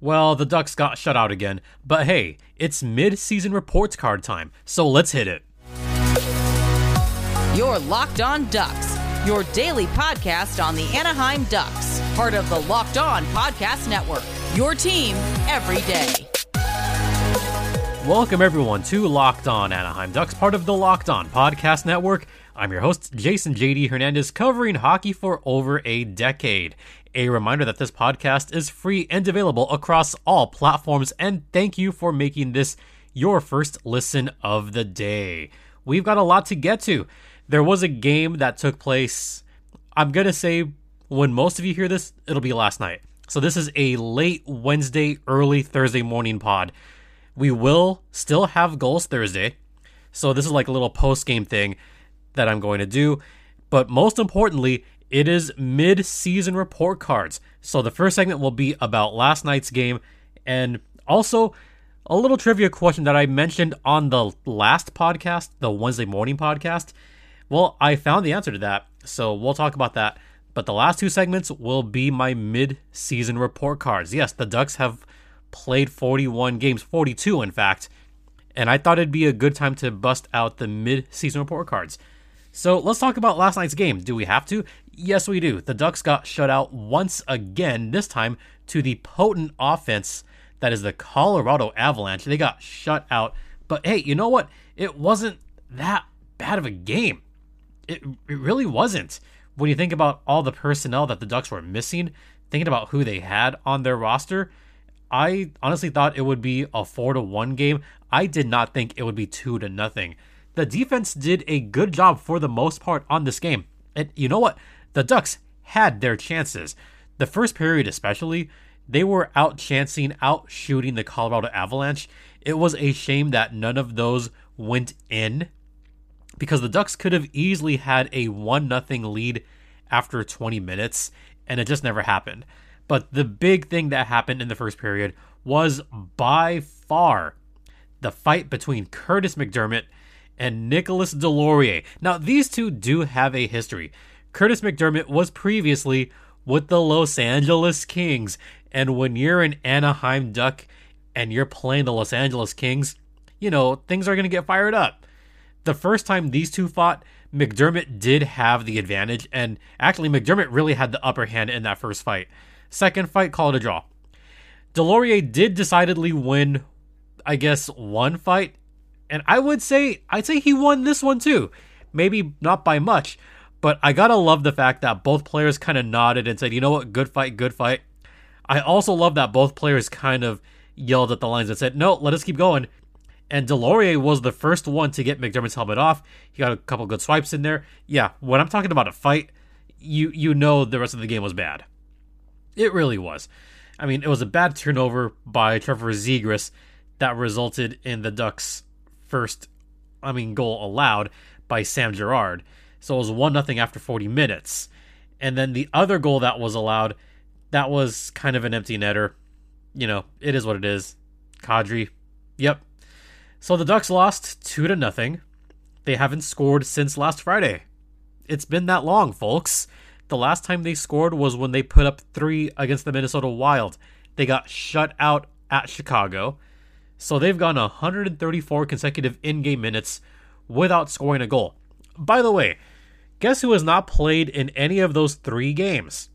Well, the Ducks got shut out again, but hey, it's mid season reports card time, so let's hit it. Your Locked On Ducks, your daily podcast on the Anaheim Ducks, part of the Locked On Podcast Network. Your team every day. Welcome, everyone, to Locked On Anaheim Ducks, part of the Locked On Podcast Network. I'm your host, Jason JD Hernandez, covering hockey for over a decade. A reminder that this podcast is free and available across all platforms, and thank you for making this your first listen of the day. We've got a lot to get to. There was a game that took place, I'm going to say, when most of you hear this, it'll be last night. So this is a late Wednesday, early Thursday morning pod. We will still have goals Thursday. So this is like a little post game thing that I'm going to do. But most importantly, it is mid season report cards. So the first segment will be about last night's game and also a little trivia question that I mentioned on the last podcast, the Wednesday morning podcast. Well, I found the answer to that. So we'll talk about that. But the last two segments will be my mid season report cards. Yes, the Ducks have played 41 games, 42 in fact. And I thought it'd be a good time to bust out the mid season report cards. So let's talk about last night's game. Do we have to? Yes, we do. The Ducks got shut out once again, this time to the potent offense that is the Colorado Avalanche. They got shut out. But hey, you know what? It wasn't that bad of a game. It, it really wasn't. When you think about all the personnel that the Ducks were missing, thinking about who they had on their roster, I honestly thought it would be a 4 to 1 game. I did not think it would be 2 to nothing. The defense did a good job for the most part on this game. And you know what? The Ducks had their chances. The first period, especially, they were out chancing, out shooting the Colorado Avalanche. It was a shame that none of those went in because the Ducks could have easily had a 1 0 lead after 20 minutes, and it just never happened. But the big thing that happened in the first period was by far the fight between Kurtis MacDermid and Nicholas Deslauriers. Now, these two do have a history. Kurtis MacDermid was previously with the Los Angeles Kings. And when you're an Anaheim Duck and you're playing the Los Angeles Kings, you know, things are going to get fired up. The first time these two fought, MacDermid did have the advantage, and actually, McDermott really had the upper hand in that first fight. Second fight, called a draw. Deslauriers did decidedly win, I guess, one fight, and I would say, I'd say he won this one too. Maybe not by much, but I gotta love the fact that both players kind of nodded and said, you know what, good fight, good fight. I also love that both players kind of yelled at the lines and said, no, let us keep going. And Deslauriers was the first one to get MacDermid's helmet off. He got a couple good swipes in there. Yeah, when I'm talking about a fight, you you know the rest of the game was bad. It really was. I mean, it was a bad turnover by Trevor Zegras that resulted in the Ducks' first, I mean, goal allowed by Sam Girard. So it was 1 nothing after 40 minutes. And then the other goal that was allowed, that was kind of an empty netter. You know, it is what it is. Kadri. Yep. So the Ducks lost 2 to nothing. They haven't scored since last Friday. It's been that long, folks. The last time they scored was when they put up 3 against the Minnesota Wild. They got shut out at Chicago. So they've gone 134 consecutive in-game minutes without scoring a goal. By the way, guess who has not played in any of those three games?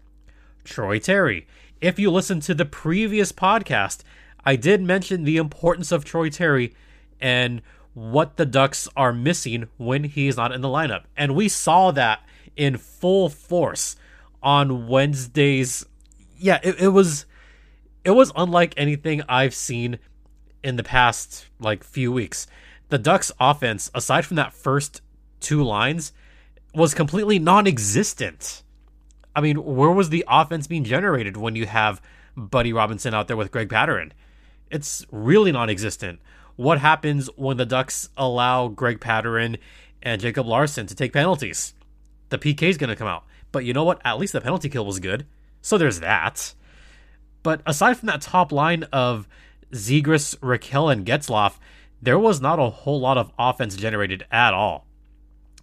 Troy Terry. If you listen to the previous podcast, I did mention the importance of Troy Terry and what the Ducks are missing when he's not in the lineup. And we saw that in full force on Wednesdays. Yeah, it, it was it was unlike anything I've seen in the past like few weeks. The Ducks offense, aside from that first two lines was completely non-existent. I mean, where was the offense being generated when you have Buddy Robinson out there with Greg Pateryn? It's really non-existent. What happens when the Ducks allow Greg Pateryn and Jacob Larsson to take penalties? The PK is going to come out. But you know what? At least the penalty kill was good. So there's that. But aside from that top line of Zegras, Rakell, and Getzlaf, there was not a whole lot of offense generated at all.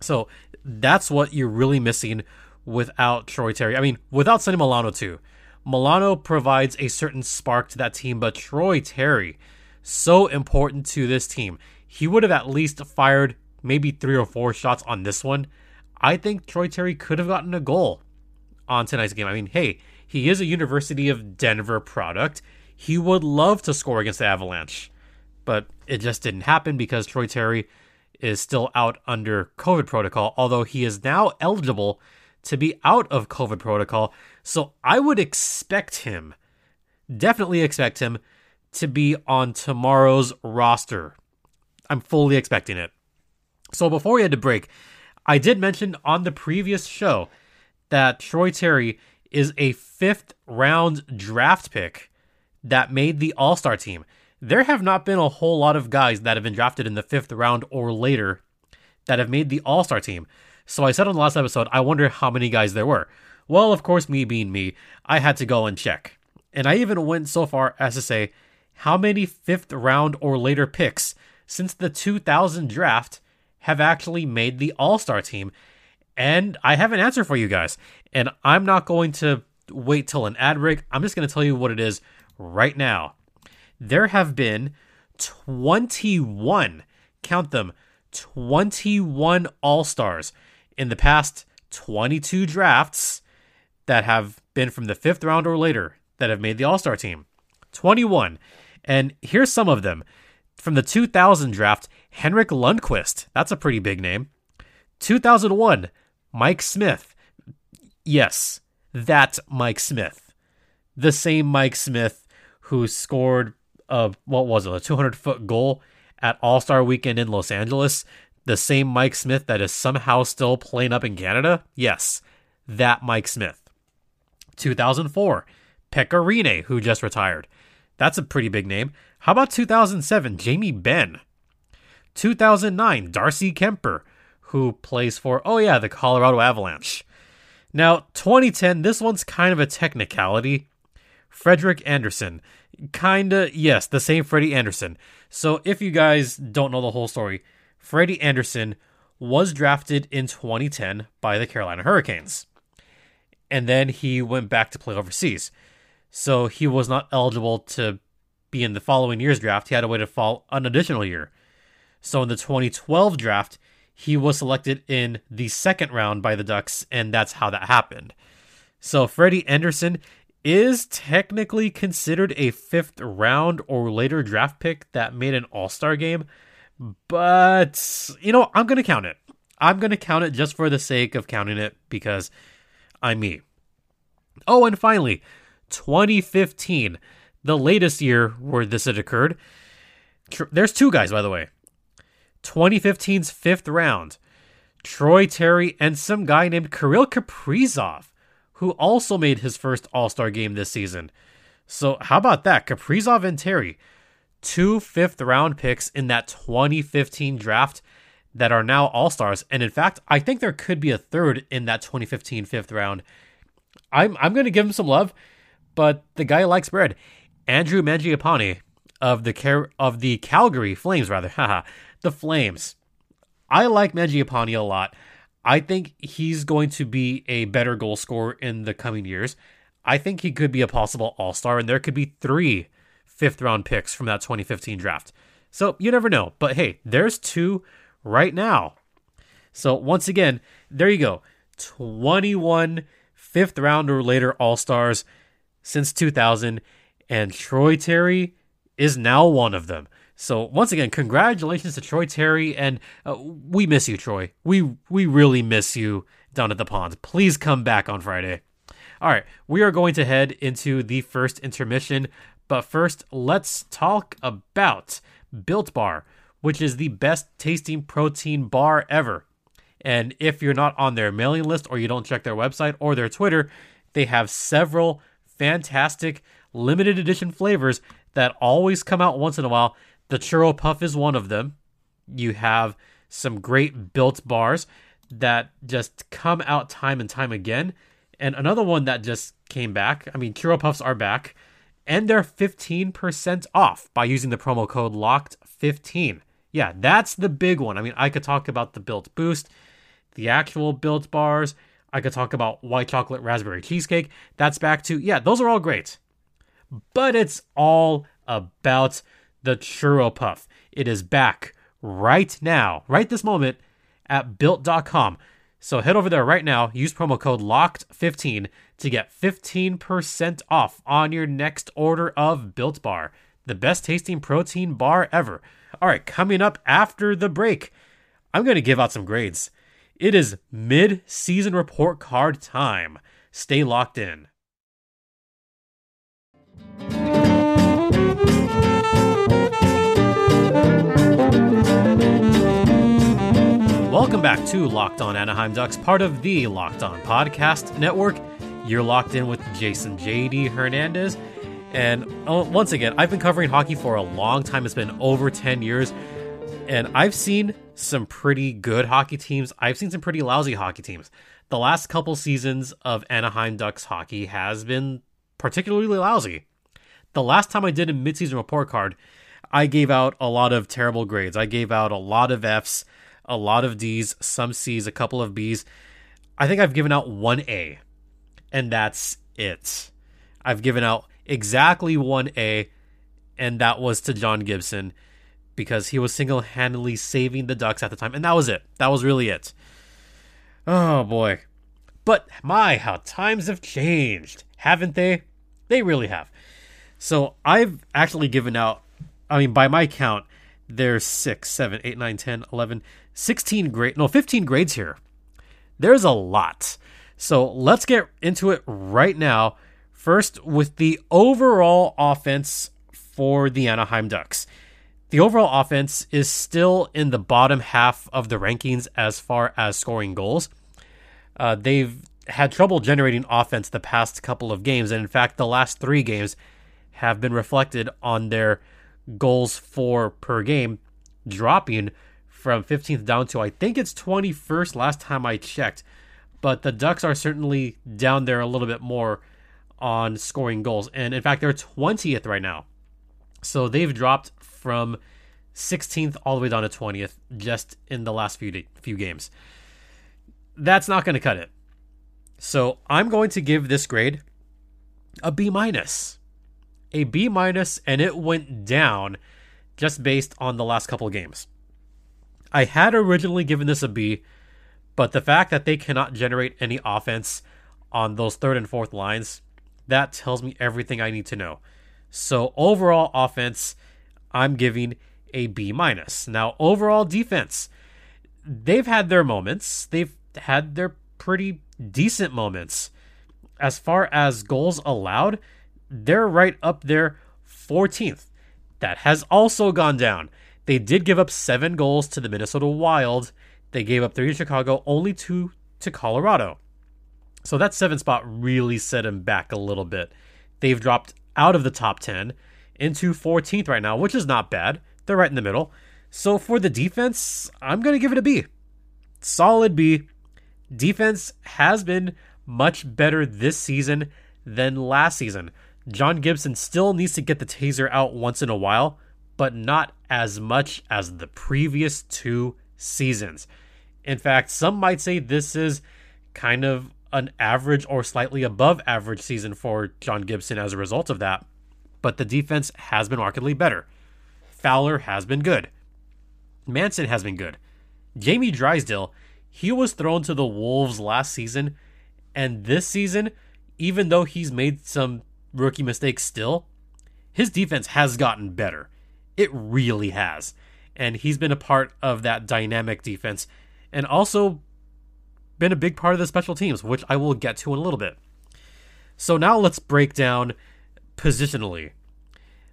So that's what you're really missing without Troy Terry. I mean, without Sonny Milano too. Milano provides a certain spark to that team, but Troy Terry, so important to this team. He would have at least fired maybe three or four shots on this one. I think Troy Terry could have gotten a goal on tonight's game. I mean, hey, he is a University of Denver product. He would love to score against the Avalanche, but it just didn't happen because Troy Terry is still out under COVID protocol, although he is now eligible to be out of COVID protocol. So I would expect him, definitely expect him, to be on tomorrow's roster. I'm fully expecting it. So before we had to break, I did mention on the previous show that Troy Terry is a fifth round draft pick that made the All Star team. There have not been a whole lot of guys that have been drafted in the fifth round or later that have made the All Star team. So I said on the last episode, I wonder how many guys there were. Well, of course, me being me, I had to go and check. And I even went so far as to say how many fifth round or later picks since the 2000 draft have actually made the All Star team. And I have an answer for you guys. And I'm not going to wait till an ad break. I'm just going to tell you what it is right now. There have been 21, count them, 21 All Stars in the past 22 drafts that have been from the fifth round or later that have made the All Star team. 21. And here's some of them. From the 2000 draft, Henrik Lundqvist. That's a pretty big name. 2001, Mike Smith. Yes, that Mike Smith. The same Mike Smith who scored a, what was it, a 200 foot goal at All Star weekend in Los Angeles the same Mike Smith that is somehow still playing up in Canada? Yes, that Mike Smith. 2004, Pekka Rinne, who just retired. That's a pretty big name. How about 2007, Jamie Benn? 2009, Darcy Kuemper, who plays for, oh yeah, the Colorado Avalanche. Now, 2010, this one's kind of a technicality. Frederik Andersen. Kinda, yes, the same Freddie Andersen. So if you guys don't know the whole story, Freddie Andersen was drafted in 2010 by the Carolina Hurricanes. And then he went back to play overseas. So he was not eligible to be in the following year's draft. He had to wait a fall an additional year. So in the 2012 draft, he was selected in the second round by the Ducks, and that's how that happened. So Freddie Andersen is technically considered a fifth round or later draft pick that made an All Star game, but, you know, I'm going to count it. I'm going to count it just for the sake of counting it because I'm me. Oh, and finally, 2015, the latest year where this had occurred. There's two guys, by the way. 2015's fifth round, Troy Terry and some guy named Kirill Kaprizov, who also made his first All Star game this season. So, how about that? Kaprizov and Terry two fifth round picks in that 2015 draft that are now all stars. And in fact, I think there could be a third in that 2015 fifth round. I'm I'm going to give him some love, but the guy likes bread. Andrew Mangiapane of the Car- of the Calgary Flames, rather, haha, the Flames. I like Mangiapane a lot. I think he's going to be a better goal scorer in the coming years. I think he could be a possible all star, and there could be three fifth round picks from that 2015 draft. So you never know. But hey, there's two right now. So once again, there you go 21 fifth round or later All Stars since 2000. And Troy Terry is now one of them. So once again, congratulations to Troy Terry, and uh, we miss you, Troy. We we really miss you down at the pond. Please come back on Friday. All right, we are going to head into the first intermission, but first, let's talk about Built Bar, which is the best tasting protein bar ever. And if you're not on their mailing list or you don't check their website or their Twitter, they have several fantastic limited edition flavors that always come out once in a while. The churro puff is one of them. You have some great built bars that just come out time and time again. And another one that just came back. I mean, churro puffs are back and they're 15% off by using the promo code LOCKED15. Yeah, that's the big one. I mean, I could talk about the Built Boost, the actual Built bars. I could talk about white chocolate raspberry cheesecake. That's back to, yeah, those are all great. But it's all about the churro puff. It is back right now, right this moment at built.com. So head over there right now, use promo code LOCKED15 to get 15% off on your next order of Built Bar, the best tasting protein bar ever. All right, coming up after the break, I'm going to give out some grades. It is mid season report card time. Stay locked in. Welcome back to Locked On Anaheim Ducks, part of the Locked On Podcast Network. You're locked in with Jason JD Hernandez. And uh, once again, I've been covering hockey for a long time. It's been over 10 years. And I've seen some pretty good hockey teams. I've seen some pretty lousy hockey teams. The last couple seasons of Anaheim Ducks hockey has been particularly lousy. The last time I did a midseason report card, I gave out a lot of terrible grades. I gave out a lot of Fs, a lot of Ds, some Cs, a couple of Bs. I think I've given out one A, and that's it. I've given out exactly one A, and that was to John Gibson because he was single handedly saving the Ducks at the time, and that was it. That was really it. Oh boy. But my, how times have changed, haven't they? They really have. So I've actually given out, I mean, by my count, there's 6, 7, 8, 9, 10, 11, 16 grade, no, 15 grades here. There's a lot. So let's get into it right now. First, with the overall offense for the Anaheim Ducks. The overall offense is still in the bottom half of the rankings as far as scoring goals. Uh, they've had trouble generating offense the past couple of games, and in fact, the last three games have been reflected on their goals for per game, dropping from 15th down to I think it's 21st last time I checked. But the Ducks are certainly down there a little bit more on scoring goals. And in fact, they're 20th right now. So they've dropped from 16th all the way down to 20th just in the last few few games. That's not going to cut it. So I'm going to give this grade a B minus. A B minus, and it went down just based on the last couple games. I had originally given this a B, but the fact that they cannot generate any offense on those third and fourth lines, that tells me everything I need to know. So overall offense, I'm giving a B minus. Now overall defense, they've had their moments. They've had their pretty decent moments. As far as goals allowed, they're right up there 14th. That has also gone down. They did give up seven goals to the Minnesota Wild. They gave up three to Chicago, only two to Colorado. So that seven spot really set them back a little bit. They've dropped out of the top 10 into 14th right now, which is not bad. They're right in the middle. So for the defense, I'm going to give it a B. Solid B. Defense has been much better this season than last season. John Gibson still needs to get the taser out once in a while, but not as much as the previous two seasons. In fact, some might say this is kind of an average or slightly above average season for John Gibson as a result of that, but the defense has been markedly better. Fowler has been good. Manson has been good. Jamie Drysdale, he was thrown to the Wolves last season, and this season, even though he's made some rookie mistakes still, his defense has gotten better. It really has. And he's been a part of that dynamic defense and also been a big part of the special teams, which I will get to in a little bit. So now let's break down positionally.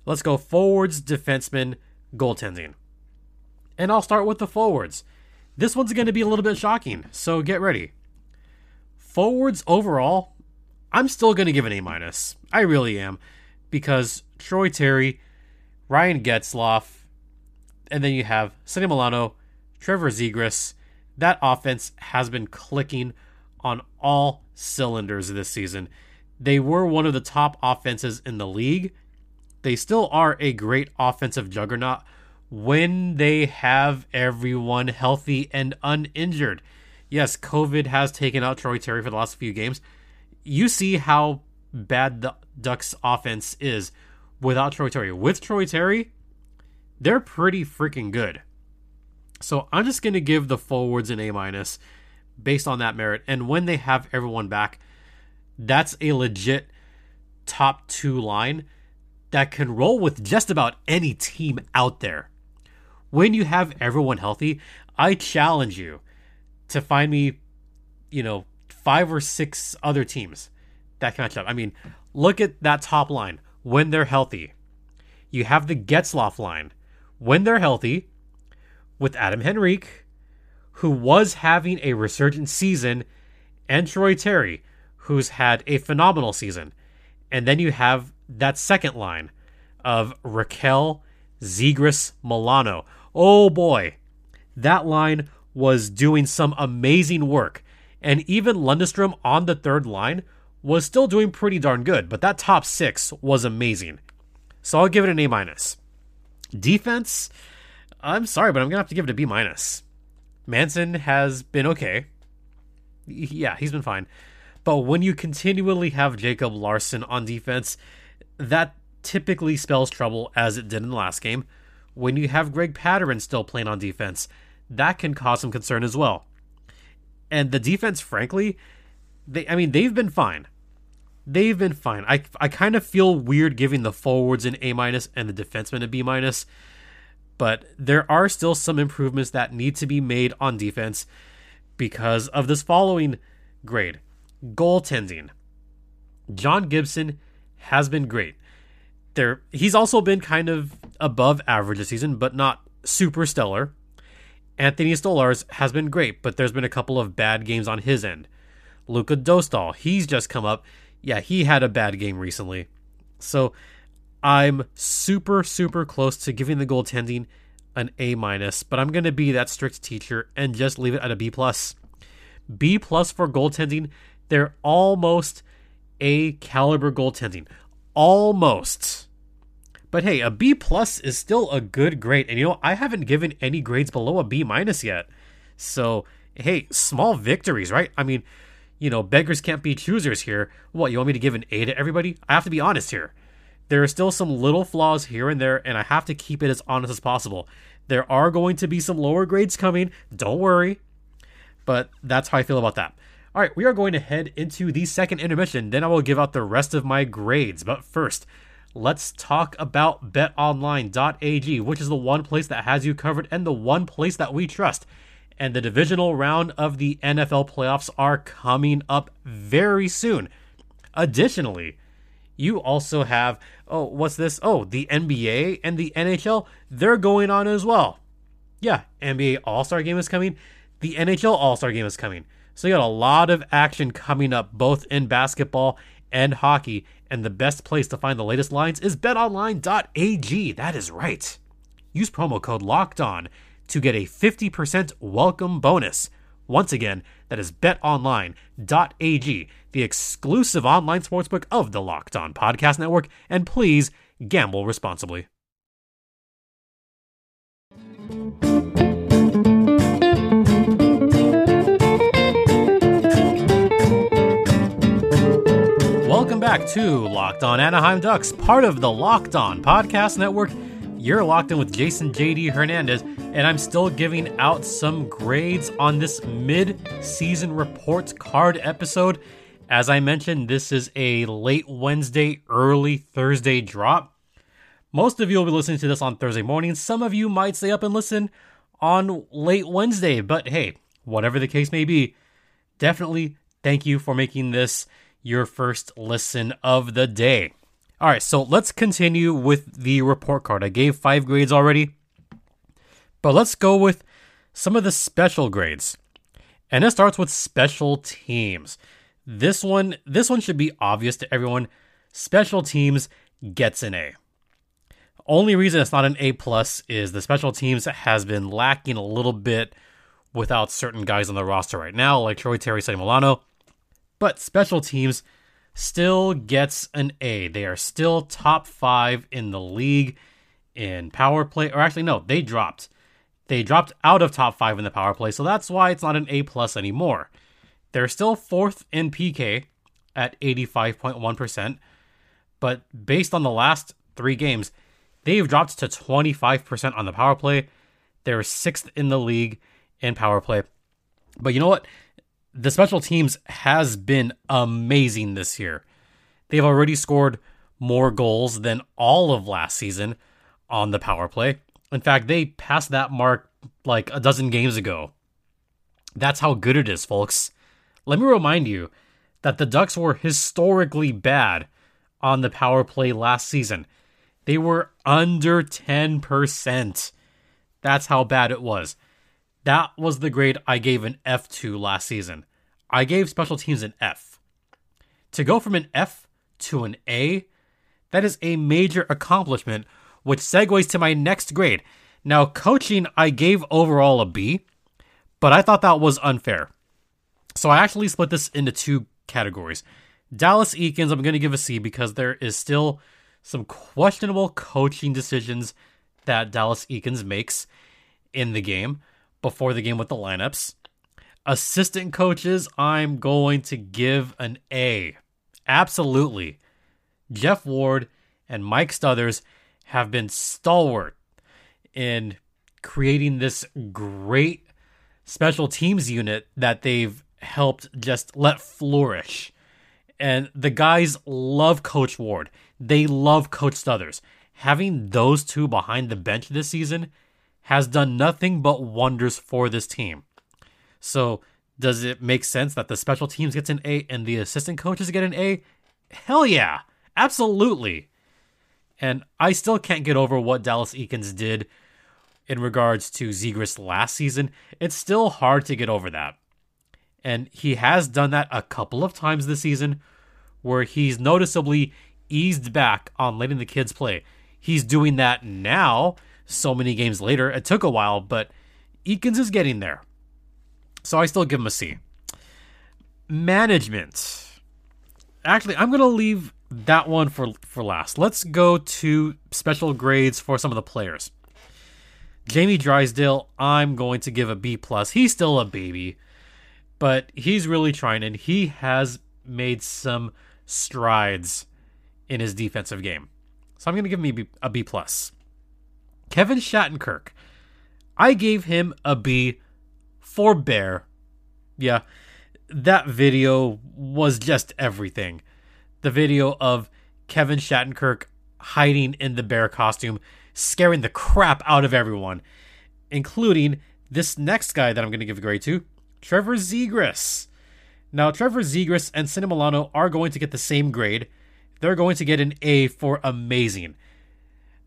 Let's go forwards, defensemen, goaltending. And I'll start with the forwards. This one's going to be a little bit shocking, so get ready. Forwards overall, I'm still going to give an A minus. I really am, because Troy Terry, Ryan Getzlaf, and then you have Sonny Milano, Trevor Zegras, that offense has been clicking on all cylinders this season. They were one of the top offenses in the league. They still are a great offensive juggernaut when they have everyone healthy and uninjured. yes, COVID has taken out Troy Terry for the last few games. You see how bad the Ducks offense is without Troy Terry. With Troy Terry, they're pretty freaking good. So I'm just gonna give the forwards an A minus based on that merit. And when they have everyone back, that's a legit top two line that can roll with just about any team out there. When you have everyone healthy, I challenge you to find me, you know, five or six other teams that can match up. I mean, look at that top line when they're healthy. You have the Getzlaf line when they're healthy with Adam Henrique, who was having a resurgent season, and Troy Terry, who's had a phenomenal season. And then you have that second line of Rakell, Zegras, Milano. Oh boy, that line was doing some amazing work. And even Lundestrom on the third line was still doing pretty darn good, but that top six was amazing. So I'll give it an A minus. Defense, I'm sorry, but I'm gonna have to give it a B minus. Manson has been okay. Yeah, he's been fine. But when you continually have Jacob Larsson on defense, that typically spells trouble as it did in the last game. When you have Greg Pateryn still playing on defense, that can cause some concern as well. And the defense, frankly, they I mean, they've been fine. They've been fine. I I kind of feel weird giving the forwards an A minus and the defensemen a B minus, but there are still some improvements that need to be made on defense because of this following grade. Goaltending. John Gibson has been great. There he's also been kind of above average this season, but not super stellar. Anthony Stolarz has been great, but there's been a couple of bad games on his end. Luca Dostal, he's just come up. Yeah, he had a bad game recently. So I'm super, super close to giving the goaltending an A minus, but I'm gonna be that strict teacher and just leave it at a B plus. B plus for goaltending they're almost A caliber goaltending. Almost. But hey, a B plus is still a good grade. And you know, I haven't given any grades below a B minus yet. So, hey, small victories, right? I mean, you know, beggars can't be choosers here. What, you want me to give an A to everybody? I have to be honest here. There are still some little flaws here and there, and I have to keep it as honest as possible. There are going to be some lower grades coming. Don't worry. But that's how I feel about that. All right, we are going to head into the second intermission. Then I will give out the rest of my grades. But first, let's talk about betonline.ag, which is the one place that has you covered and the one place that we trust. And the divisional round of the NFL playoffs are coming up very soon. Additionally, you also have, oh, what's this? Oh, the NBA and the NHL, they're going on as well. Yeah, NBA All Star game is coming. The NHL All Star game is coming. So you got a lot of action coming up both in basketball and hockey, and the best place to find the latest lines is betonline.ag. That is right. Use promo code locked on to get a 50% welcome bonus. Once again, that is betonline.ag, the exclusive online sportsbook of the Locked On Podcast Network, and please gamble responsibly. Welcome back to Locked On Anaheim Ducks, part of the Locked On Podcast Network. You're locked in with Jason JD Hernandez, and I'm still giving out some grades on this mid season reports card episode. As I mentioned, this is a late Wednesday, early Thursday drop. Most of you will be listening to this on Thursday morning. Some of you might stay up and listen on late Wednesday, but hey, whatever the case may be, definitely thank you for making this your first listen of the day. All right, so let's continue with the report card. I gave five grades already, but let's go with some of the special grades. And it starts with special teams. This one, this one should be obvious to everyone. Special teams gets an A. Only reason it's not an A plus is the special teams has been lacking a little bit without certain guys on the roster right now, like Troy Terry, Sonny Milano. But special teams still gets an A. They are still top five in the league in power play. Or actually, no, they dropped. They dropped out of top five in the power play, so that's why it's not an A plus anymore. They're still fourth in PK at 85.1%, but based on the last three games, they've dropped to 25% on the power play. They're sixth in the league in power play. But you know what? The special teams has been amazing this year. They've already scored more goals than all of last season on the power play. In fact, they passed that mark like a dozen games ago. That's how good it is, folks. Let me remind you that the Ducks were historically bad on the power play last season. They were under 10%. That's how bad it was. That was the grade I gave an F to last season. I gave special teams an F. To go from an F to an A, that is a major accomplishment, which segues to my next grade. Now, coaching, I gave overall a B, but I thought that was unfair. So I actually split this into two categories. Dallas Eakins, I'm going to give a C because there is still some questionable coaching decisions that Dallas Eakins makes in the game before the game with the lineups. Assistant coaches, I'm going to give an A. Absolutely. Jeff Ward and Mike Stothers have been stalwart in creating this great special teams unit that they've helped just let flourish. And the guys love Coach Ward. They love Coach Stothers. Having those two behind the bench this season has done nothing but wonders for this team. So, does it make sense that the special teams gets an A and the assistant coaches get an A? Hell yeah. Absolutely. And I still can't get over what Dallas Eakins did in regards to Zegras last season. It's still hard to get over that. And he has done that a couple of times this season where he's noticeably eased back on letting the kids play. He's doing that now, so many games later. It took a while, but Eakins is getting there. So I still give him a C. Management. Actually, I'm going to leave that one for, for last. Let's go to special grades for some of the players. Jamie Drysdale, I'm going to give a B plus. He's still a baby, but he's really trying, and he has made some strides in his defensive game. So I'm going to give him a B plus. Kevin Shattenkirk, I gave him a B for Bear. Yeah, that video was just everything. The video of Kevin Shattenkirk hiding in the bear costume, scaring the crap out of everyone, including this next guy that I'm going to give a grade to, Trevor Zegras. Now, Trevor Zegras and Milano are going to get the same grade. They're going to get an A for amazing.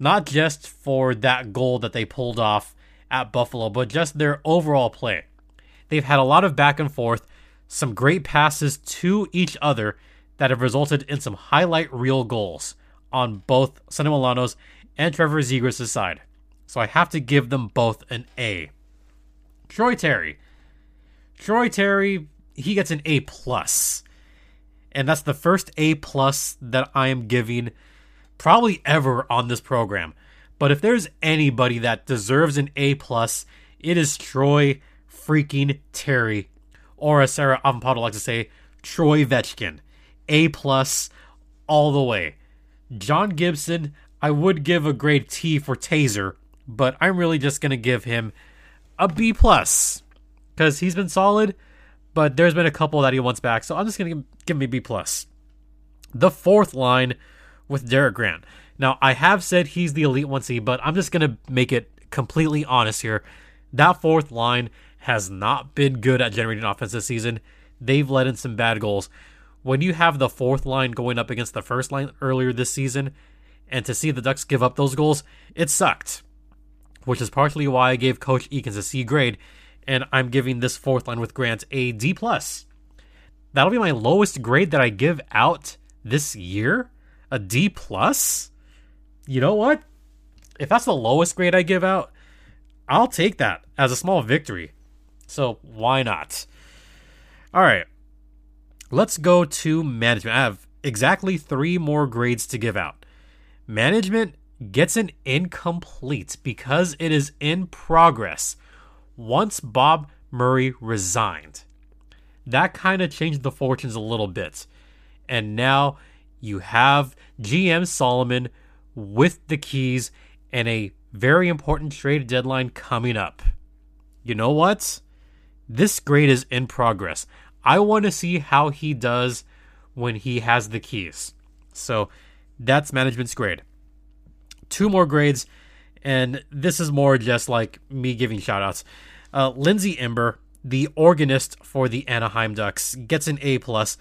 Not just for that goal that they pulled off at Buffalo, but just their overall play. They've had a lot of back and forth, some great passes to each other that have resulted in some highlight reel goals on both Sonny Milano's and Trevor Zegras' side. So I have to give them both an A. Troy Terry. Troy Terry, he gets an A plus. And that's the first A plus that I am giving probably ever on this program. But if there's anybody that deserves an A plus, it is Troy freaking Terry. Or as Sarah Avampado likes to say, Troy Vetchkin. A plus all the way. John Gibson, I would give a grade T for Taser, but I'm really just gonna give him a B plus because he's been solid but there's been a couple that he wants back, so I'm just gonna give him a B plus. The fourth line with Derek Grant. Now I have said he's the elite one C, but I'm just gonna make it completely honest here. That fourth line has not been good at generating offense this season. They've let in some bad goals. When you have the fourth line going up against the first line earlier this season, and to see the Ducks give up those goals, it sucked. Which is partially why I gave Coach Eakins a C grade and I'm giving this fourth line with Grant a D plus. That'll be my lowest grade that I give out this year. A D plus. You know what? If that's the lowest grade I give out, I'll take that as a small victory. So why not? All right. Let's go to management. I have exactly three more grades to give out. Management, gets an incomplete because it is in progress once Bob Murray resigned. That kind of changed the fortunes a little bit. And now you have GM Solomon with the keys and a very important trade deadline coming up. You know what? This grade is in progress. I want to see how he does when he has the keys. So that's management's grade. Two more grades, and this is more just like me giving shoutouts. Uh, Lindsay Ember, the organist for the Anaheim Ducks, gets an A plus.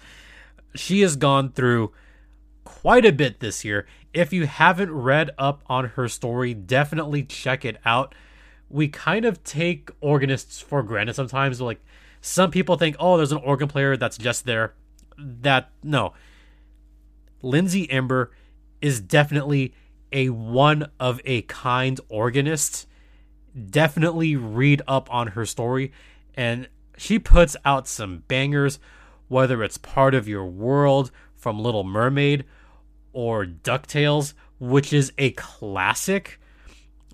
She has gone through quite a bit this year. If you haven't read up on her story, definitely check it out. We kind of take organists for granted sometimes. Like some people think, oh, there's an organ player that's just there. That no. Lindsay Ember is definitely a one of a kind organist. Definitely read up on her story and she puts out some bangers whether it's part of your world from Little Mermaid or DuckTales, which is a classic,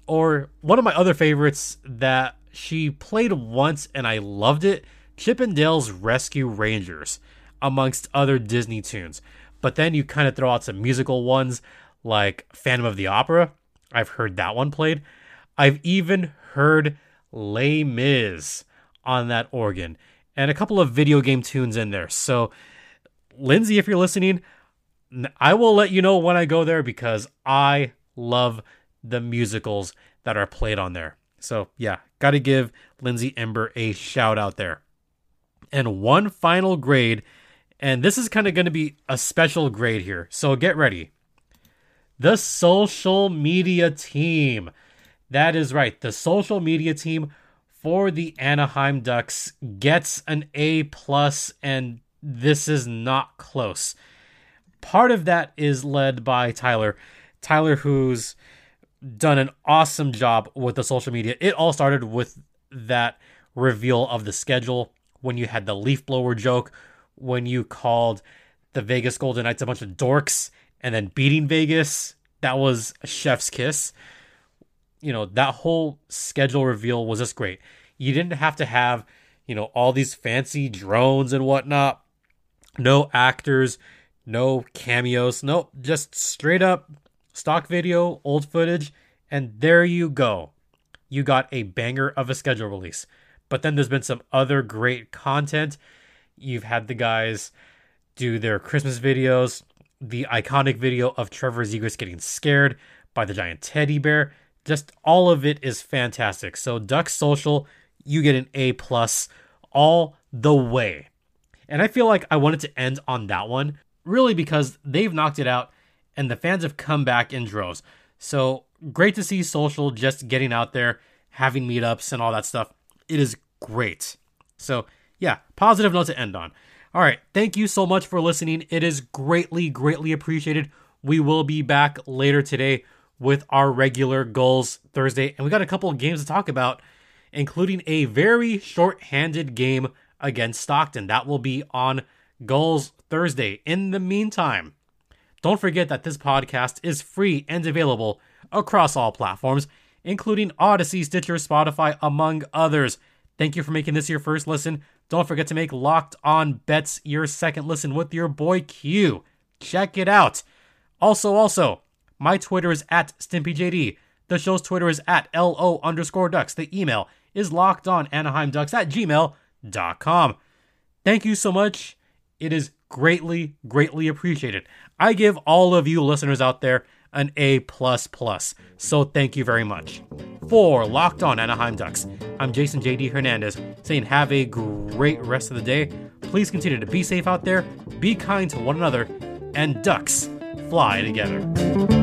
or one of my other favorites that she played once and I loved it Chip 'n Dale's Rescue Rangers, amongst other Disney tunes. But then you kind of throw out some musical ones like Phantom of the Opera. I've heard that one played. I've even heard Les Mis on that organ and a couple of video game tunes in there. So, Lindsay, if you're listening, I will let you know when I go there because I love the musicals that are played on there. So, yeah, got to give Lindsay Ember a shout out there. And one final grade, and this is kind of going to be a special grade here. So, get ready. The social media team. That is right. The social media team for the Anaheim Ducks gets an A plus, and this is not close. Part of that is led by Tyler. Tyler, who's done an awesome job with the social media. It all started with that reveal of the schedule when you had the leaf blower joke, when you called the Vegas Golden Knights a bunch of dorks and then beating Vegas. That was a chef's kiss you know, that whole schedule reveal was just great. You didn't have to have, you know, all these fancy drones and whatnot. No actors, no cameos, no, just straight up stock video, old footage, and there you go. You got a banger of a schedule release. But then there's been some other great content. You've had the guys do their Christmas videos, the iconic video of Trevor Zegras getting scared by the giant teddy bear. Just all of it is fantastic. So Duck Social, you get an A plus all the way. And I feel like I wanted to end on that one, really because they've knocked it out and the fans have come back in droves. So great to see social just getting out there, having meetups and all that stuff. It is great. So yeah, positive note to end on. All right, thank you so much for listening. It is greatly, greatly appreciated. We will be back later today with our regular goals Thursday. And we got a couple of games to talk about, including a very short-handed game against Stockton. That will be on goals Thursday. In the meantime, don't forget that this podcast is free and available across all platforms, including Audacy, Stitcher, Spotify, among others. Thank you for making this your first listen. Don't forget to make Locked On Bets your second listen with your boy Q. Check it out. Also, also, my Twitter is at StimpyJD. The show's Twitter is at LO underscore ducks. The email is locked on Anaheim Ducks at gmail.com. Thank you so much. It is greatly, greatly appreciated. I give all of you listeners out there an A plus. So thank you very much. For Locked On Anaheim Ducks, I'm Jason JD Hernandez saying have a great rest of the day. Please continue to be safe out there, be kind to one another, and ducks fly together.